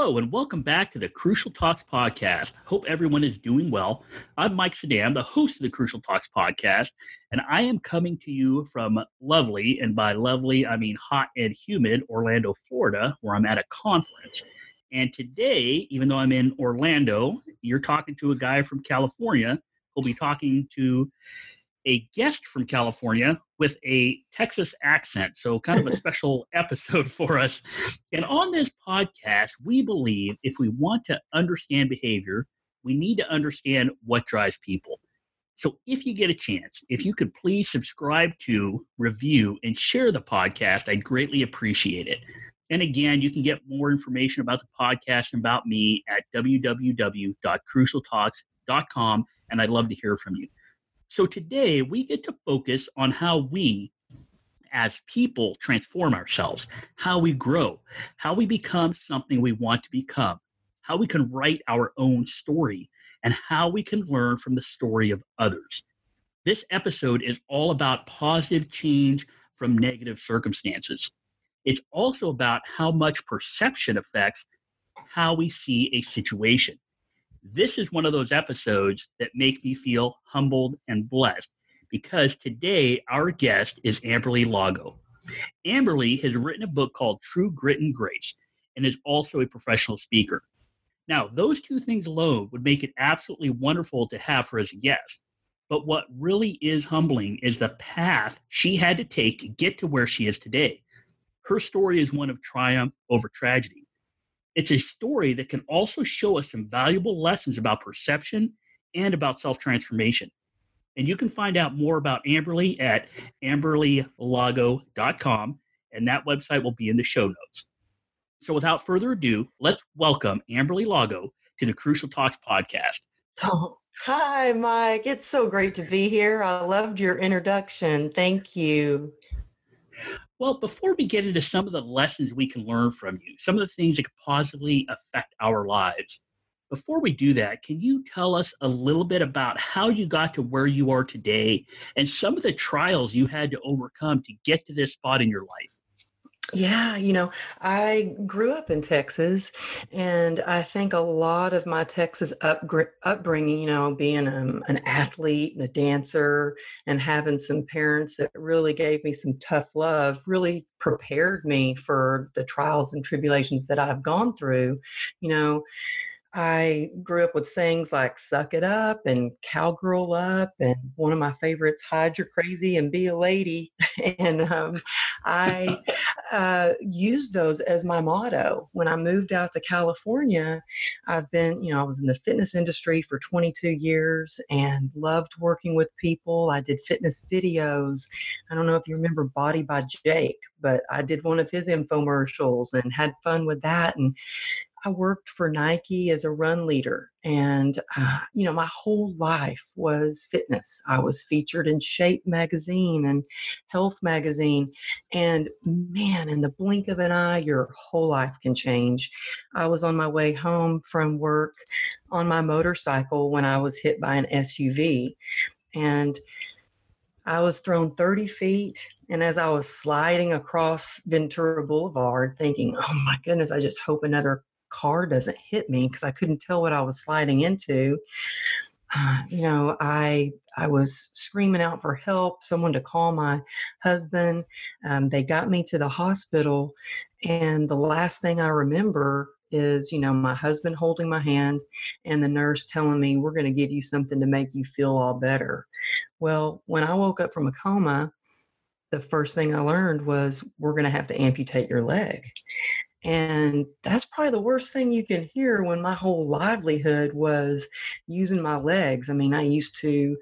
Hello, and welcome back to the Crucial Talks podcast. Hope everyone is doing well. I'm Mike Sadam, the host of the Crucial Talks podcast, and I am coming to you from lovely, and by lovely, I mean hot and humid Orlando, Florida, where I'm at a conference. And today, even though I'm in Orlando, you're talking to a guy from California. We'll be talking to a guest from California with a Texas accent. So, kind of a special episode for us. And on this podcast, we believe if we want to understand behavior, we need to understand what drives people. So, if you get a chance, if you could please subscribe to, review, and share the podcast, I'd greatly appreciate it. And again, you can get more information about the podcast and about me at www.crucialtalks.com. And I'd love to hear from you. So today we get to focus on how we as people transform ourselves, how we grow, how we become something we want to become, how we can write our own story, and how we can learn from the story of others. This episode is all about positive change from negative circumstances. It's also about how much perception affects how we see a situation. This is one of those episodes that makes me feel humbled and blessed because today our guest is Amberly Lago. Amberly has written a book called True Grit and Grace and is also a professional speaker. Now, those two things alone would make it absolutely wonderful to have her as a guest. But what really is humbling is the path she had to take to get to where she is today. Her story is one of triumph over tragedy. It's a story that can also show us some valuable lessons about perception and about self transformation. And you can find out more about Amberly at amberlylago.com, and that website will be in the show notes. So without further ado, let's welcome Amberly Lago to the Crucial Talks podcast. Oh, hi, Mike. It's so great to be here. I loved your introduction. Thank you. Well, before we get into some of the lessons we can learn from you, some of the things that could possibly affect our lives, before we do that, can you tell us a little bit about how you got to where you are today and some of the trials you had to overcome to get to this spot in your life? Yeah, you know, I grew up in Texas, and I think a lot of my Texas upbringing, you know, being um, an athlete and a dancer, and having some parents that really gave me some tough love, really prepared me for the trials and tribulations that I've gone through. You know, I grew up with sayings like suck it up and cowgirl up. And one of my favorites, hide your crazy and be a lady. and um, I uh, used those as my motto. When I moved out to California, I've been, you know, I was in the fitness industry for 22 years and loved working with people. I did fitness videos. I don't know if you remember Body by Jake, but I did one of his infomercials and had fun with that. And I worked for Nike as a run leader, and uh, you know, my whole life was fitness. I was featured in Shape magazine and Health magazine, and man, in the blink of an eye, your whole life can change. I was on my way home from work on my motorcycle when I was hit by an SUV, and I was thrown 30 feet. And as I was sliding across Ventura Boulevard, thinking, oh my goodness, I just hope another car doesn't hit me because I couldn't tell what I was sliding into. Uh, you know, I I was screaming out for help, someone to call my husband. Um, they got me to the hospital, and the last thing I remember is, you know, my husband holding my hand and the nurse telling me, "We're going to give you something to make you feel all better." Well, when I woke up from a coma, the first thing I learned was, "We're going to have to amputate your leg." And that's probably the worst thing you can hear when my whole livelihood was using my legs. I mean, I used to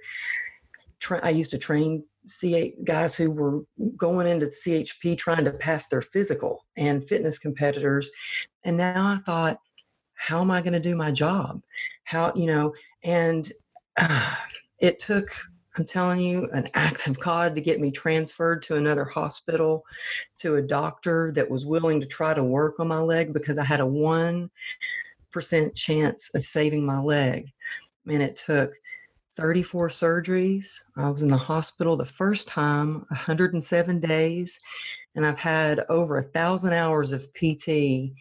tra- I used to train C guys who were going into CHP trying to pass their physical and fitness competitors. And now I thought, how am I going to do my job? How, you know, and uh, it took I'm telling you, an act of God to get me transferred to another hospital, to a doctor that was willing to try to work on my leg because I had a 1% chance of saving my leg. And it took 34 surgeries. I was in the hospital the first time, 107 days. and I've had over a thousand hours of PT.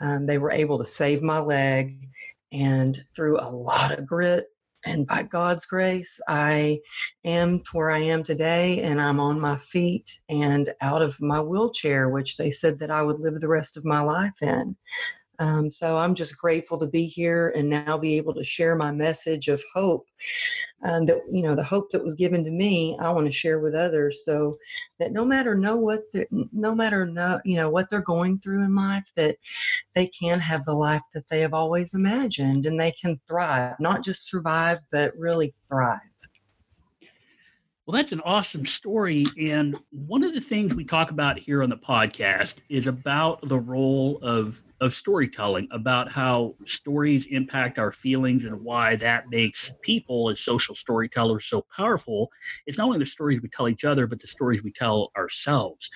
Um, they were able to save my leg, and through a lot of grit and by God's grace, I am to where I am today, and I'm on my feet and out of my wheelchair, which they said that I would live the rest of my life in. Um, so I'm just grateful to be here and now be able to share my message of hope. Um, that you know, the hope that was given to me, I want to share with others, so that no matter know what, no matter know you know what they're going through in life, that they can have the life that they have always imagined, and they can thrive, not just survive, but really thrive. Well, that's an awesome story. And one of the things we talk about here on the podcast is about the role of of storytelling about how stories impact our feelings and why that makes people as social storytellers so powerful. It's not only the stories we tell each other, but the stories we tell ourselves.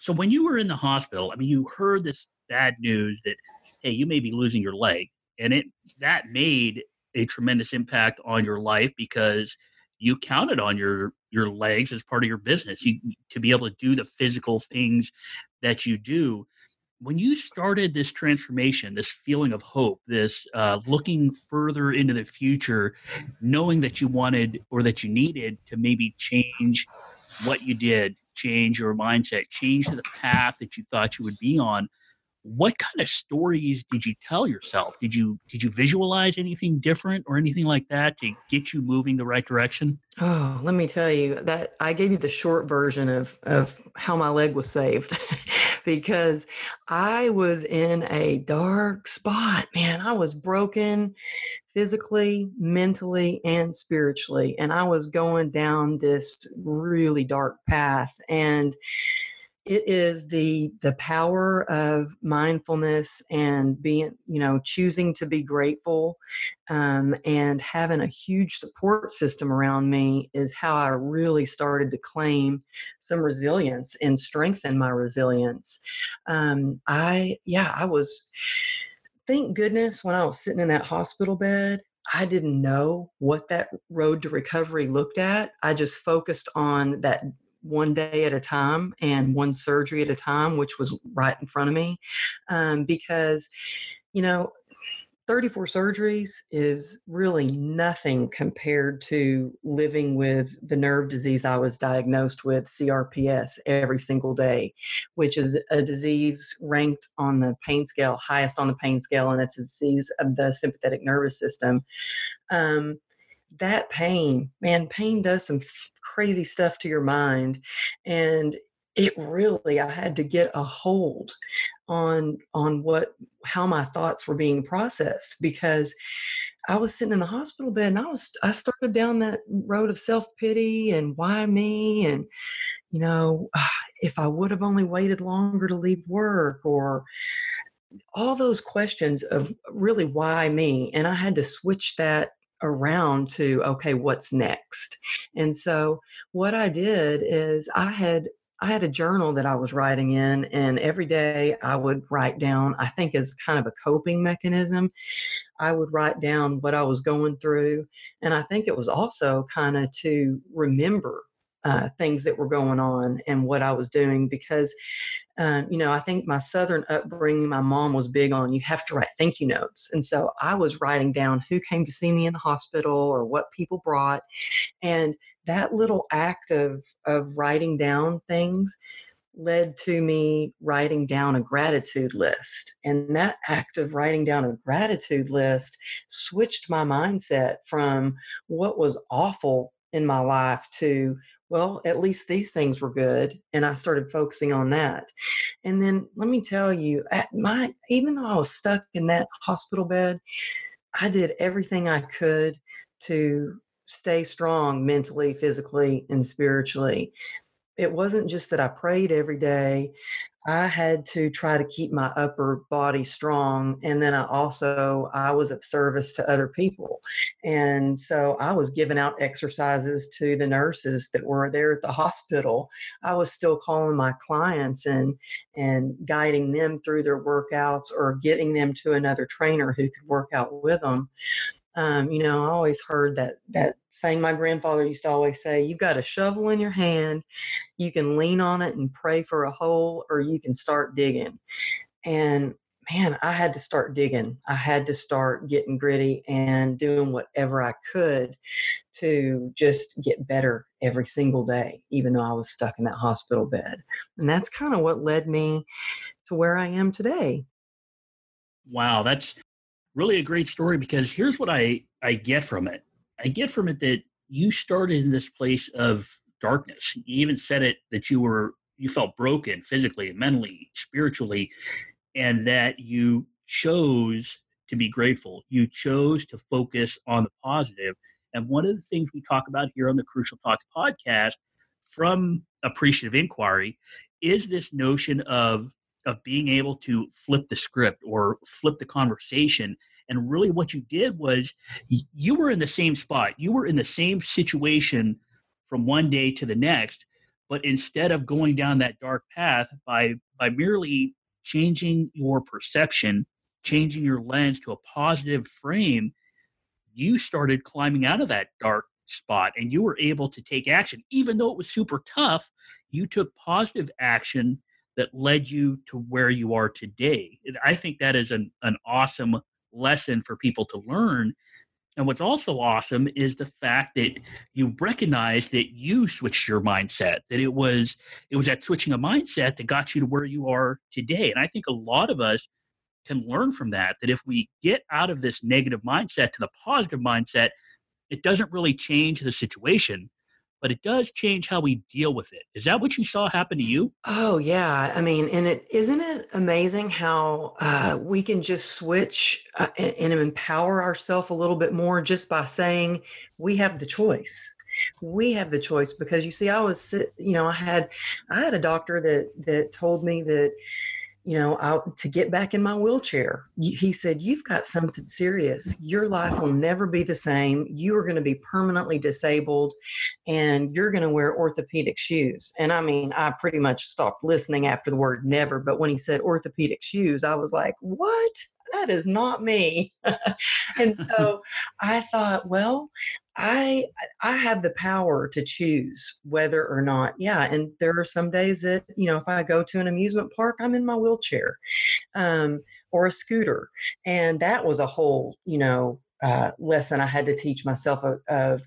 So when you were in the hospital, I mean, you heard this bad news that, hey, you may be losing your leg. And it that made a tremendous impact on your life because you counted on your your legs as part of your business you, to be able to do the physical things that you do when you started this transformation, this feeling of hope, this uh, looking further into the future, knowing that you wanted or that you needed to maybe change what you did, change your mindset, change the path that you thought you would be on, what kind of stories did you tell yourself? Did you did you visualize anything different or anything like that to get you moving the right direction? Oh, let me tell you that I gave you the short version of of how my leg was saved. because I was in a dark spot, man. I was broken physically, mentally, and spiritually. And I was going down this really dark path. And it is the the power of mindfulness and being you know choosing to be grateful um, and having a huge support system around me is how i really started to claim some resilience and strengthen my resilience um, i yeah i was thank goodness when i was sitting in that hospital bed I didn't know what that road to recovery looked at. I just focused on that one day at a time and one surgery at a time, which was right in front of me. Um, because, you know, 34 surgeries is really nothing compared to living with the nerve disease I was diagnosed with, CRPS, every single day, which is a disease ranked on the pain scale, highest on the pain scale, and it's a disease of the sympathetic nervous system. Um, that pain, man, pain does some crazy stuff to your mind. And it really, I had to get a hold on on what how my thoughts were being processed because I was sitting in the hospital bed and I was I started down that road of self-pity and why me and you know if I would have only waited longer to leave work or all those questions of really why me and I had to switch that around to okay what's next? And so what i did is i had i had a journal that i was writing in and every day i would write down i think as kind of a coping mechanism. I would write down what i was going through and i think it was also kind of to remember uh, things that were going on and what I was doing because, um, you know, I think my Southern upbringing, my mom was big on you have to write thank you notes. And so I was writing down who came to see me in the hospital or what people brought. And that little act of, of writing down things led to me writing down a gratitude list. And that act of writing down a gratitude list switched my mindset from what was awful in my life to well, at least these things were good. And I started focusing on that. And then let me tell you, at my even though I was stuck in that hospital bed, I did everything I could to stay strong mentally, physically, and spiritually. It wasn't just that I prayed every day. I had to try to keep my upper body strong and then I also I was of service to other people. And so I was giving out exercises to the nurses that were there at the hospital. I was still calling my clients and and guiding them through their workouts or getting them to another trainer who could work out with them. Um, you know, I always heard that that saying my grandfather used to always say, you've got a shovel in your hand, you can lean on it and pray for a hole, or you can start digging. And man, I had to start digging. I had to start getting gritty and doing whatever I could to just get better every single day, even though I was stuck in that hospital bed. And that's kind of what led me to where I am today. Wow, that's really a great story because here's what I, I get from it. I get from it that you started in this place of darkness. You even said it that you were you felt broken physically, mentally, spiritually, and that you chose to be grateful. You chose to focus on the positive. And one of the things we talk about here on the Crucial Talks podcast from appreciative inquiry is this notion of of being able to flip the script or flip the conversation and really what you did was you were in the same spot you were in the same situation from one day to the next but instead of going down that dark path by by merely changing your perception, changing your lens to a positive frame, you started climbing out of that dark spot and you were able to take action. Even though it was super tough, you took positive action that led you to where you are today. I think that is an, an awesome lesson for people to learn and what's also awesome is the fact that you recognize that you switched your mindset, that it was it was that switching a mindset that got you to where you are today. And I think a lot of us can learn from that, that if we get out of this negative mindset to the positive mindset, it doesn't really change the situation, but it does change how we deal with it. Is that what you saw happen to you? Oh yeah, I mean, and it isn't it amazing how uh, we can just switch uh, and, and empower ourselves a little bit more just by saying we have the choice we have the choice because you see i was you know i had i had a doctor that that told me that you know, out to get back in my wheelchair. He said, You've got something serious. Your life will never be the same. You are going to be permanently disabled and you're going to wear orthopedic shoes. And I mean, I pretty much stopped listening after the word never. But when he said orthopedic shoes, I was like, What? That is not me. and so I thought, well, I I have the power to choose whether or not, yeah. And there are some days that you know, if I go to an amusement park, I'm in my wheelchair, um, or a scooter, and that was a whole you know uh, lesson I had to teach myself of, of,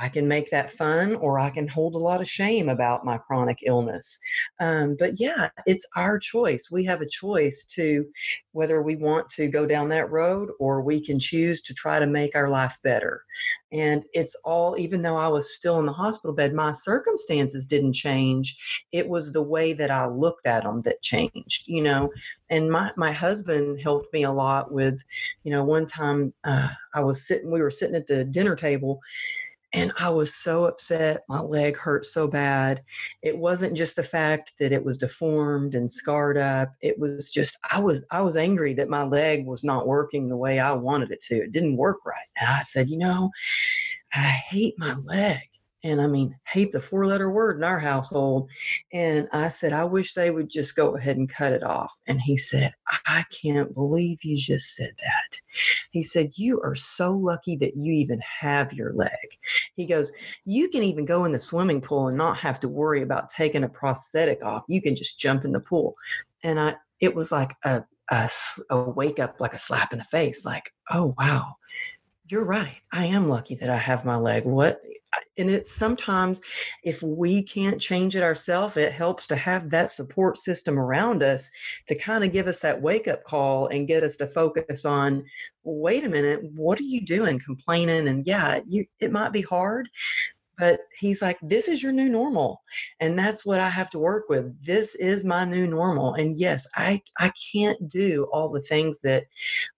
I can make that fun or I can hold a lot of shame about my chronic illness. Um, but yeah, it's our choice. We have a choice to whether we want to go down that road or we can choose to try to make our life better. And it's all, even though I was still in the hospital bed, my circumstances didn't change. It was the way that I looked at them that changed, you know. And my, my husband helped me a lot with, you know, one time uh, I was sitting, we were sitting at the dinner table and I was so upset. My leg hurt so bad. It wasn't just the fact that it was deformed and scarred up. It was just I was I was angry that my leg was not working the way I wanted it to. It didn't work right. And I said, you know, I hate my leg. And I mean, hate's a four letter word in our household. And I said, I wish they would just go ahead and cut it off. And he said, I can't believe you just said that. He said, You are so lucky that you even have your leg. He goes, You can even go in the swimming pool and not have to worry about taking a prosthetic off. You can just jump in the pool. And I, it was like a, a, a wake up, like a slap in the face, like, oh, wow you're right. I am lucky that I have my leg. What and it's sometimes if we can't change it ourselves, it helps to have that support system around us to kind of give us that wake up call and get us to focus on, wait a minute, what are you doing? Complaining and yeah, you it might be hard, but he's like this is your new normal and that's what i have to work with. This is my new normal and yes i i can't do all the things that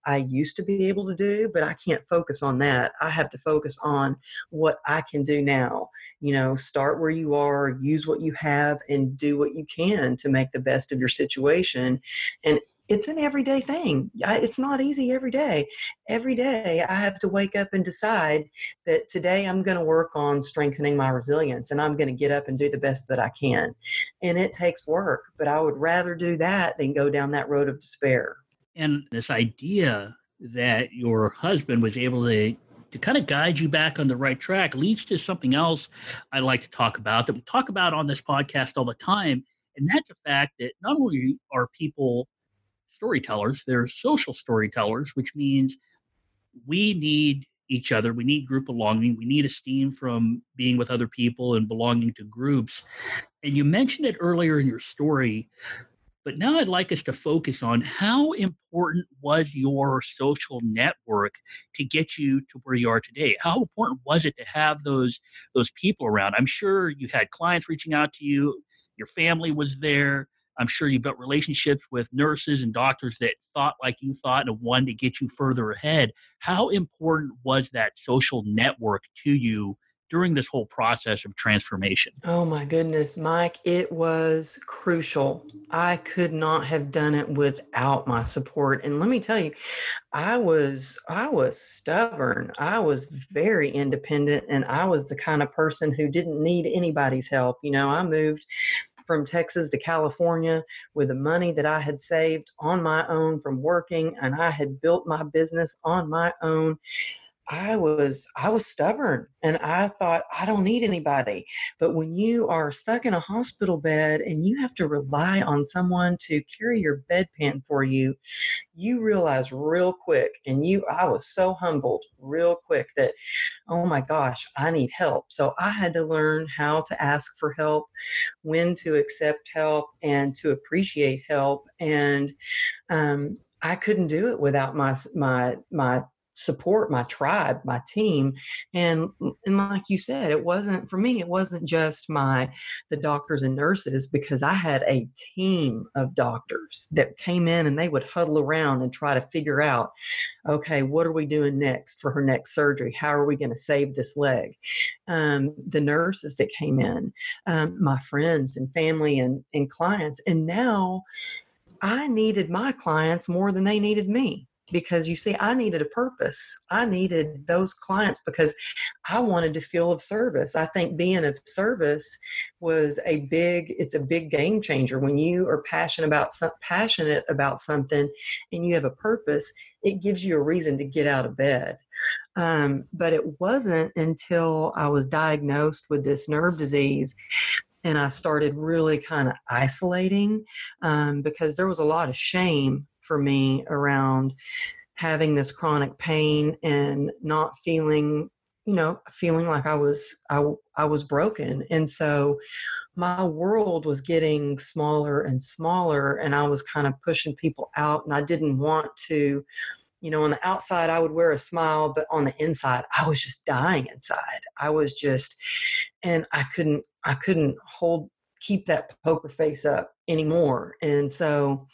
i used to be able to do but i can't focus on that. I have to focus on what i can do now. You know start where you are use what you have and do what you can to make the best of your situation and it's an everyday thing. It's not easy every day. Every day I have to wake up and decide that today I'm going to work on strengthening my resilience and I'm going to get up and do the best that I can. And it takes work, but I would rather do that than go down that road of despair. And this idea that your husband was able to to kind of guide you back on the right track leads to something else I'd like to talk about that we talk about on this podcast all the time. And that's the fact that not only are people storytellers, they're social storytellers, which means we need each other. We need group belonging. We need esteem from being with other people and belonging to groups. And you mentioned it earlier in your story, but now I'd like us to focus on how important was your social network to get you to where you are today? How important was it to have those those people around? I'm sure you had clients reaching out to you, your family was there. I'm sure you built relationships with nurses and doctors that thought like you thought and wanted to get you further ahead. How important was that social network to you during this whole process of transformation? Oh my goodness, Mike, it was crucial. I could not have done it without my support. And let me tell you, I was I was stubborn. I was very independent and I was the kind of person who didn't need anybody's help. You know, I moved from Texas to California with the money that I had saved on my own from working, and I had built my business on my own. I was I was stubborn and I thought I don't need anybody. But when you are stuck in a hospital bed and you have to rely on someone to carry your bedpan for you, you realize real quick and you I was so humbled real quick that oh my gosh, I need help. So I had to learn how to ask for help, when to accept help and to appreciate help and um I couldn't do it without my my my support my tribe my team and and like you said it wasn't for me it wasn't just my the doctors and nurses because i had a team of doctors that came in and they would huddle around and try to figure out okay what are we doing next for her next surgery? How are we going to save this leg? Um, the nurses that came in um, my friends and family and, and clients and now i needed my clients more than they needed me because you see i needed a purpose. I needed those clients because i wanted to feel of service. I think being of service was a big it's a big game changer. When you are passionate about some, passionate about something and you have a purpose it gives you a reason to get out of bed. Um, but it wasn't until i was diagnosed with this nerve disease and I started really kind of isolating um, because there was a lot of shame for me around having this chronic pain and not feeling you know feeling like i was i, I was broken. And so my world was getting smaller and smaller and i was kind of pushing people out and i didn't want to you know on the outside i would wear a smile but on the inside i was just dying inside. I was just and i couldn't i couldn't hold keep that poker face up anymore. And so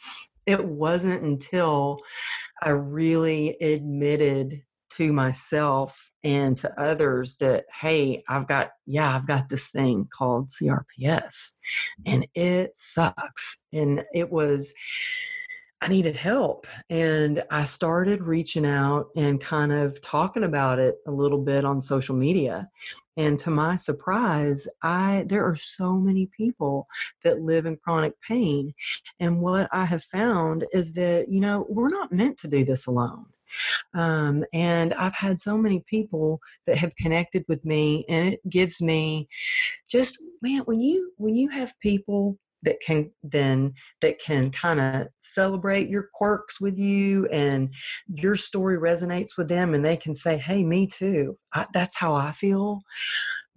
it wasn't until I really admitted to myself and to others that hey i've got yeah i've got this thing called crps mm-hmm. and it sucks. And it was I needed help. And I started reaching out and kind of talking about it a little bit on social media. And to my surprise, I there are so many people that live in chronic pain. And what I have found is that, you know, we're not meant to do this alone. Um, and I've had so many people that have connected with me, and it gives me just man when you when you have people that can then that can kind of celebrate your quirks with you and your story resonates with them and they can say hey me too. I, that's how i feel.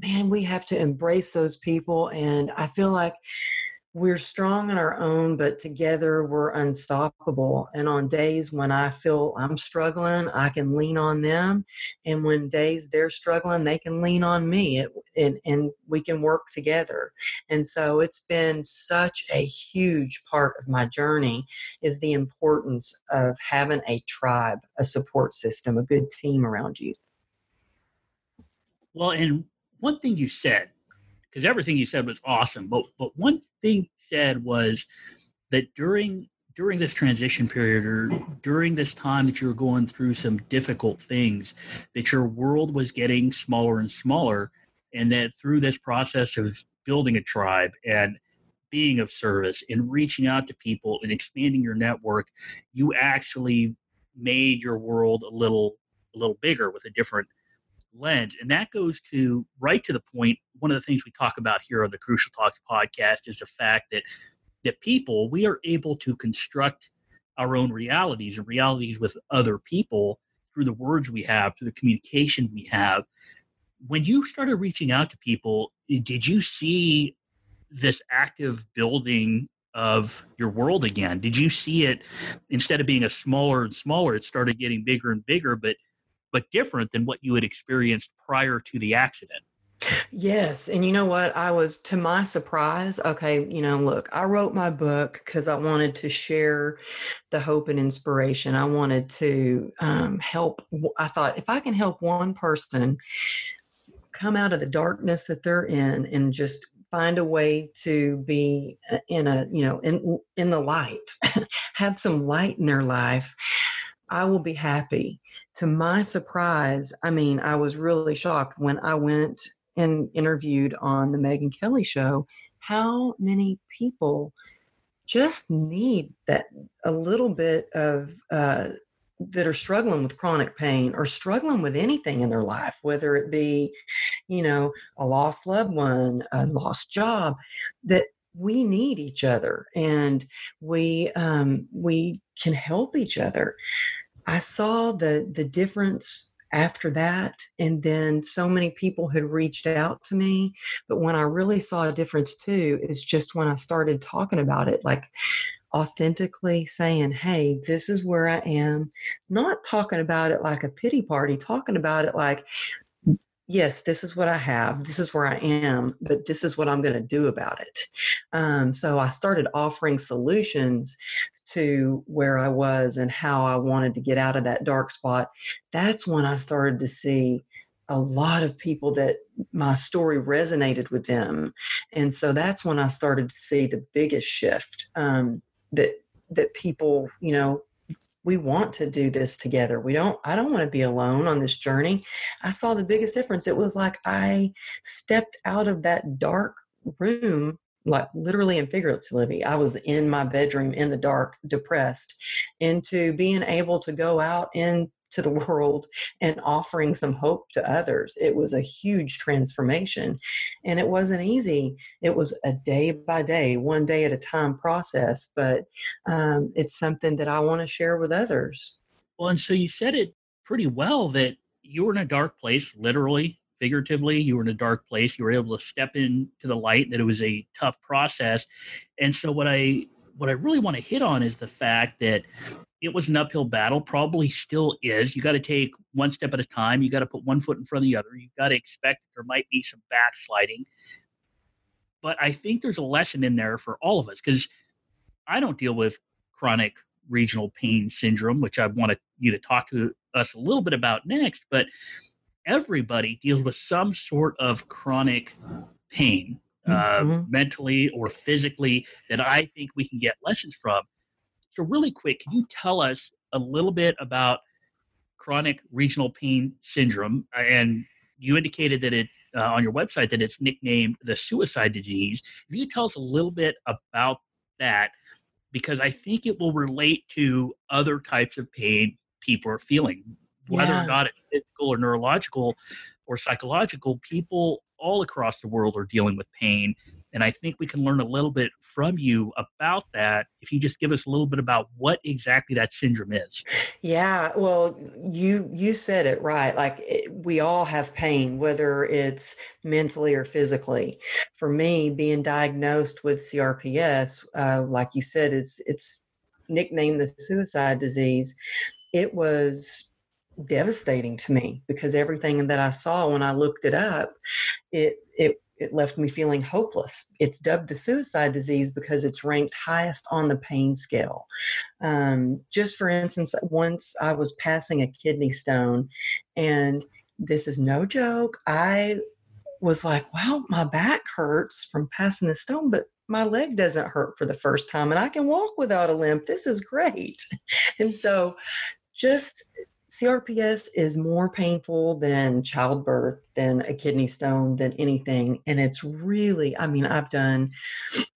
Man we have to embrace those people and i feel like we're strong on our own, but together we're unstoppable. And on days when I feel I'm struggling, I can lean on them. And when days they're struggling, they can lean on me it, and, and we can work together. And so it's been such a huge part of my journey is the importance of having a tribe, a support system, a good team around you. Well, and one thing you said because everything you said was awesome. But but one thing said was that during during this transition period or during this time that you were going through some difficult things, that your world was getting smaller and smaller, and that through this process of building a tribe and being of service and reaching out to people and expanding your network, you actually made your world a little a little bigger with a different lens. And that goes to right to the point. One of the things we talk about here on the Crucial Talks podcast is the fact that that people we are able to construct our own realities and realities with other people through the words we have, through the communication we have. When you started reaching out to people, did you see this active building of your world again? Did you see it instead of being a smaller and smaller, it started getting bigger and bigger, but but different than what you had experienced prior to the accident? Yes. And you know what? I was, to my surprise, okay, you know, look, I wrote my book because I wanted to share the hope and inspiration. I wanted to um, help. I thought if I can help one person come out of the darkness that they're in and just find a way to be uh, in a you know in in the light have some light in their life i will be happy to my surprise i mean i was really shocked when i went and interviewed on the megyn kelly show how many people just need that a little bit of uh, that are struggling with chronic pain or struggling with anything in their life, whether it be, you know, a lost loved one, a lost job, that we need each other and we um, we can help each other. I saw the the difference after that and then so many people had reached out to me but when i really saw a difference too is just when i started talking about it like authentically saying, Hey, this is where I am, not talking about it like a pity party, talking about it like, yes, this is what I have, this is where I am, but this is what I'm going to do about it. Um, so I started offering solutions to where I was and how I wanted to get out of that dark spot. That's when I started to see a lot of people that my story resonated with them. And so that's when I started to see the biggest shift. Um, that that people you know we want to do this together we don't i don't want to be alone on this journey i saw the biggest difference it was like i stepped out of that dark room like literally and figuratively i was in my bedroom in the dark depressed into being able to go out into the world and offering some hope to others. It was a huge transformation. And it wasn't easy. It was a day by day, one day at a time process, but um, it's something that I want to share with others. Well, and so you said it pretty well that you were in a dark place, literally, figuratively. You were in a dark place. You were able to step into the light, that it was a tough process. And so, what I what I really want to hit on is the fact that it was an uphill battle, probably still is. You got to take one step at a time. You got to put one foot in front of the other. You've got to expect there might be some backsliding. But I think there's a lesson in there for all of us because I don't deal with chronic regional pain syndrome, which I want you to talk to us a little bit about next. But everybody deals with some sort of chronic pain, uh, mm-hmm. uh, mentally or physically, that I think we can get lessons from. So, really quick, can you tell us a little bit about chronic regional pain syndrome? And you indicated that it uh, on your website that it's nicknamed the suicide disease. If you tell us a little bit about that, because I think it will relate to other types of pain people are feeling, whether yeah. or not it's physical or neurological or psychological. People all across the world are dealing with pain and I think we can learn a little bit from you about that if you just give us a little bit about what exactly that syndrome is. Yeah, well, you you said it right. Like it, we all have pain whether it's mentally or physically. For me, being diagnosed with CRPS, uh, like you said, is it's nicknamed the suicide disease. It was devastating to me because everything that I saw when I looked it up, it it it left me feeling hopeless. It's dubbed the suicide disease because it's ranked highest on the pain scale. Um, just for instance, once I was passing a kidney stone, and this is no joke, I was like, wow, my back hurts from passing the stone, but my leg doesn't hurt for the first time and I can walk without a limp. This is great. And so just CRPS is more painful than childbirth, than a kidney stone, than anything. And it's really, I mean, I've done,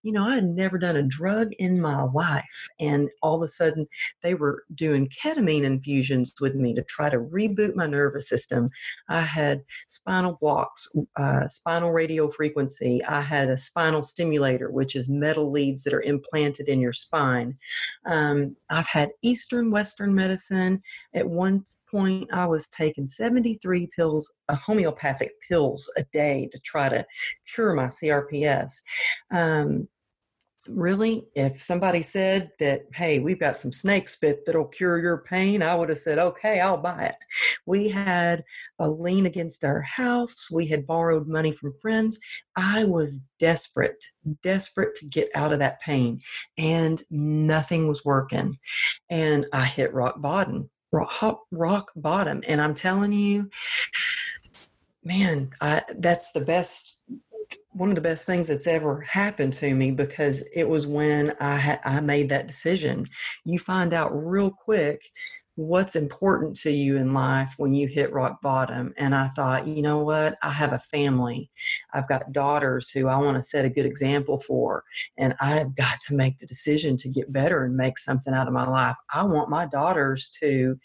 you know, I had never done a drug in my life. And all of a sudden, they were doing ketamine infusions with me to try to reboot my nervous system. I had spinal blocks, uh, spinal radio frequency. I had a spinal stimulator, which is metal leads that are implanted in your spine. Um, I've had Eastern, Western medicine. At one point, I was taking 73 pills, uh, homeopathic pills a day to try to cure my CRPS. Um, really, if somebody said that, hey, we've got some snake spit that'll cure your pain, I would have said, okay, I'll buy it. We had a lien against our house. We had borrowed money from friends. I was desperate, desperate to get out of that pain, and nothing was working. And I hit rock bottom, rock, rock bottom. And I'm telling you, man, I, that's the best one of the best things that's ever happened to me because it was when I had I made that decision. You find out real quick what's important to you in life when you hit rock bottom and I thought, you know what? I have a family. I've got daughters who I want to set a good example for and I've got to make the decision to get better and make something out of my life. I want my daughters to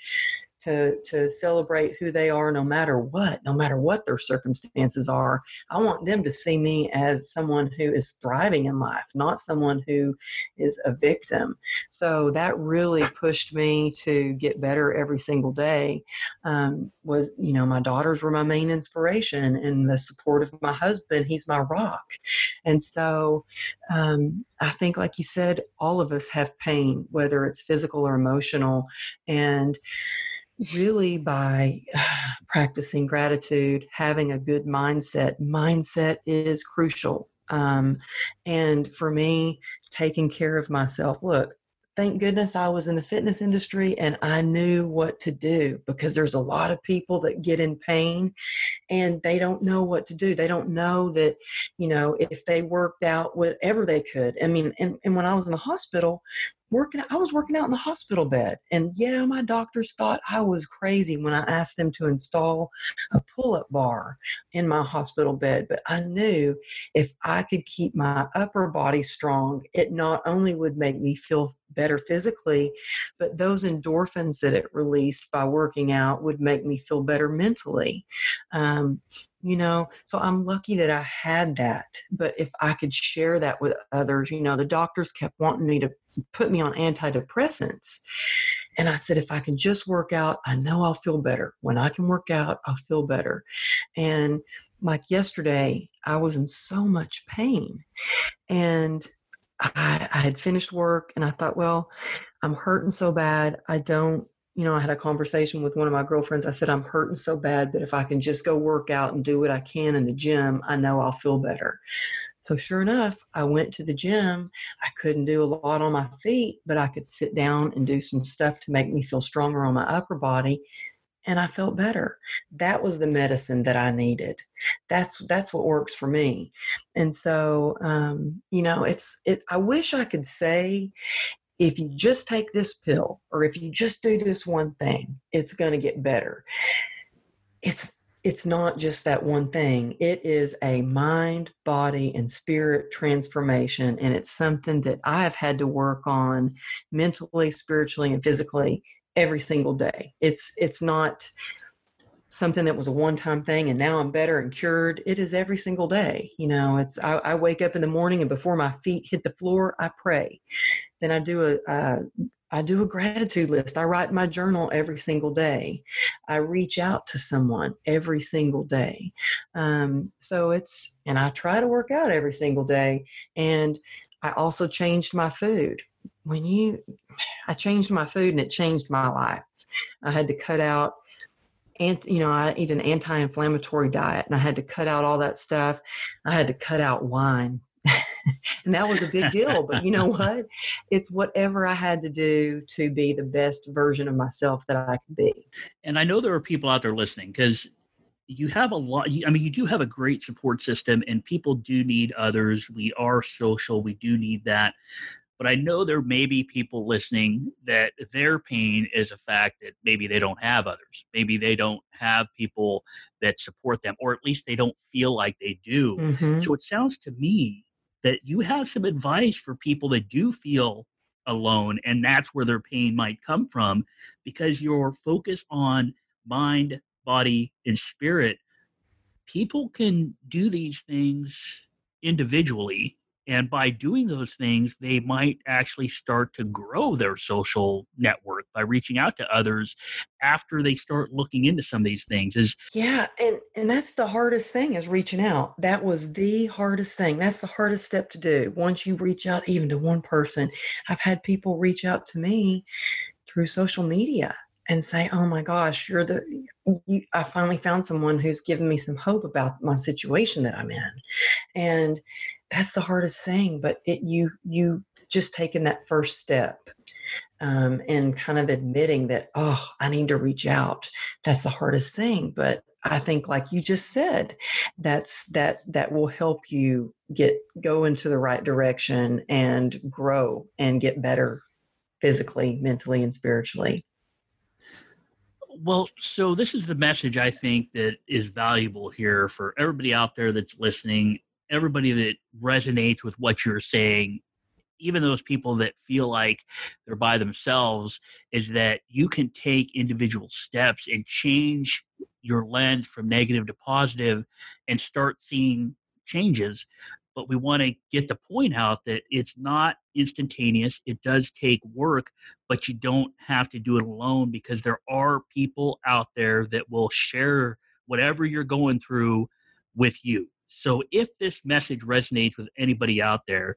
to to celebrate who they are no matter what no matter what their circumstances are. I want them to see me as someone who is thriving in life not someone who is a victim. So that really pushed me to get better every single day um, was you know my daughters were my main inspiration and the support of my husband he's my rock. And so um, i think like you said all of us have pain whether it's physical or emotional. And really by practicing gratitude, having a good mindset. Mindset is crucial. Um, and for me, taking care of myself. Look, thank goodness I was in the fitness industry and I knew what to do because there's a lot of people that get in pain and they don't know what to do. They don't know that, you know, if they worked out whatever they could. I mean, and, and when I was in the hospital, working i was working out in the hospital bed and yeah my doctors thought i was crazy when i asked them to install a pull-up bar in my hospital bed but i knew if i could keep my upper body strong it not only would make me feel better physically but those endorphins that it released by working out would make me feel better mentally. Um, you know so i'm lucky that i had that but if i could share that with others you know the doctors kept wanting me to put me on antidepressants. And i said if i can just work out i know i'll feel better. When i can work out i'll feel better. And like yesterday i was in so much pain. And I, I had finished work and i thought well i'm hurting so bad. I don't you know, I had a conversation with one of my girlfriends. I said, I'm hurting so bad, but if I can just go work out and do what I can in the gym, I know I'll feel better. So, sure enough, I went to the gym. I couldn't do a lot on my feet, but I could sit down and do some stuff to make me feel stronger on my upper body. And I felt better. That was the medicine that I needed. That's that's what works for me. And so, um, you know, it's it. I wish I could say if you just take this pill or if you just do this one thing, it's going to get better. It's it's not just that one thing. It is a mind, body, and spirit transformation. And it's something that I've had to work on mentally, spiritually, and physically every single day. It's it's not something that was a one-time thing and now i'm better and cured it is every single day you know it's I, I, wake up in the morning and before my feet hit the floor i pray then I do a, a I do a gratitude list. I write my journal every single day. I reach out to someone every single day. Um, so it's, and I try to work out every single day. And I also changed my food. When you, I changed my food and it changed my life. I had to cut out and you know i eat an anti-inflammatory diet and i had to cut out all that stuff i had to cut out wine and that was a big deal. But you know what? It's whatever I had to do to be the best version of myself that I could be. And I know there are people out there listening because you have a lot. I mean, you do have a great support system, and people do need others. We are social. We do need that. but I know there may be people listening that their pain is a fact that maybe they don't have others. Maybe they don't have people that support them, or at least they don't feel like they do. Mhm. So it sounds to me that you have some advice for people that do feel alone, and that's where their pain might come from because your focus on mind, body, and spirit. People can do these things individually and by doing those things, they might actually start to grow their social network by reaching out to others after they start looking into some of these things. Is Yeah, and and that's the hardest thing is reaching out. That was the hardest thing. That's the hardest step to do. Once you reach out even to one person, I've had people reach out to me through social media and say, "Oh my gosh, you're the you, I finally found someone who's given me some hope about my situation that I'm in." And that's the hardest thing, but it you you just taking that first step um, and kind of admitting that, oh, I need to reach out. That's the hardest thing. But I think, like you just said, that's that that will help you get go into the right direction and grow and get better physically, mentally, and spiritually. well, so this is the message I think that is valuable here for everybody out there that's listening, everybody that resonates with what you're saying, even those people that feel like they're by themselves, is that you can take individual steps and change your lens from negative to positive and start seeing changes. But we want to get the point out that it's not instantaneous. It does take work, but you don't have to do it alone because there are people out there that will share whatever you're going through with you. So if this message resonates with anybody out there,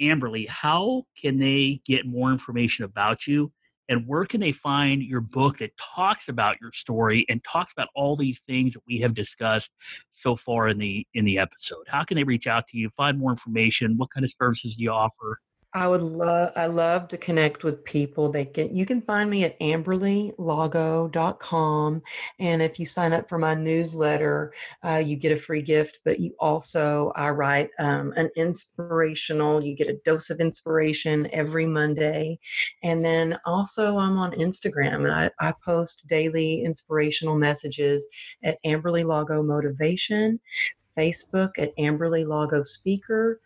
Amberly, how can they get more information about you? And where can they find your book that talks about your story and talks about all these things that we have discussed so far in the in the episode? How can they reach out to you, find more information? What kind of services do you offer? I would love I love to connect with people. They can you can find me at amberlylago.com and if you sign up for my newsletter, uh, you get a free gift, but you also I write um, an inspirational, you get a dose of inspiration every Monday. And then also I'm on Instagram and I, I post daily inspirational messages at Amberly Lago Motivation, Facebook at Amberly Lago Speaker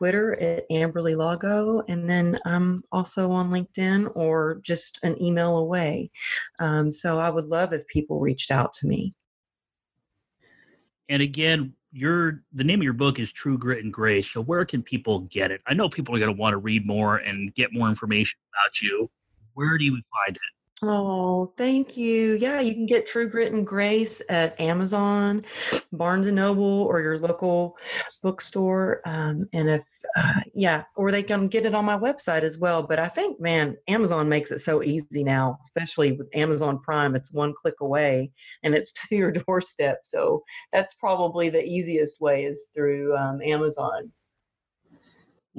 Twitter at Amberly Lago, and then I'm also on LinkedIn or just an email away. Um, so I would love if people reached out to me. And again, your the name of your book is True Grit and Grace. So where can people get it? I know people are going to want to read more and get more information about you. Where do you find it? Oh, thank you. Yeah, you can get True Grit and Grace at Amazon, Barnes and Noble, or your local bookstore. Um, and if, uh, yeah, or they can get it on my website as well. But I think, man, Amazon makes it so easy now, especially with Amazon Prime. It's one click away and it's to your doorstep. So that's probably the easiest way is through um, Amazon.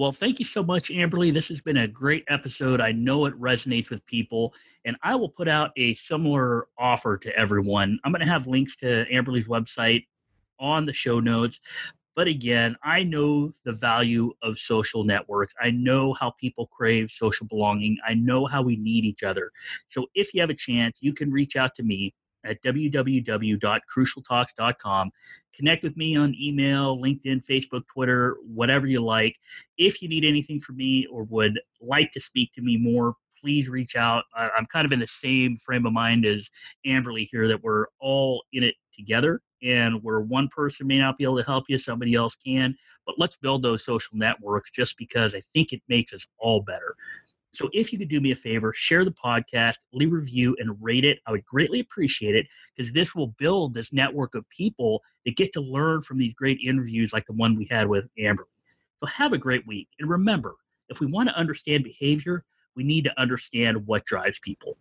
Well, thank you so much, Amberly. This has been a great episode. I know it resonates with people, and I will put out a similar offer to everyone. I'm going to have links to Amberly's website on the show notes. But again, I know the value of social networks. I know how people crave social belonging. I know how we need each other. So if you have a chance, you can reach out to me at www.crucialtalks.com. Connect with me on email, LinkedIn, Facebook, Twitter, whatever you like. If you need anything from me or would like to speak to me more, please reach out. I'm kind of in the same frame of mind as Amberly here that we're all in it together and where one person may not be able to help you, somebody else can. But let's build those social networks just because I think it makes us all better. So if you could do me a favor, share the podcast, leave a review, and rate it, I would greatly appreciate it because this will build this network of people that get to learn from these great interviews like the one we had with Amber. So have a great week. And remember, if we want to understand behavior, we need to understand what drives people.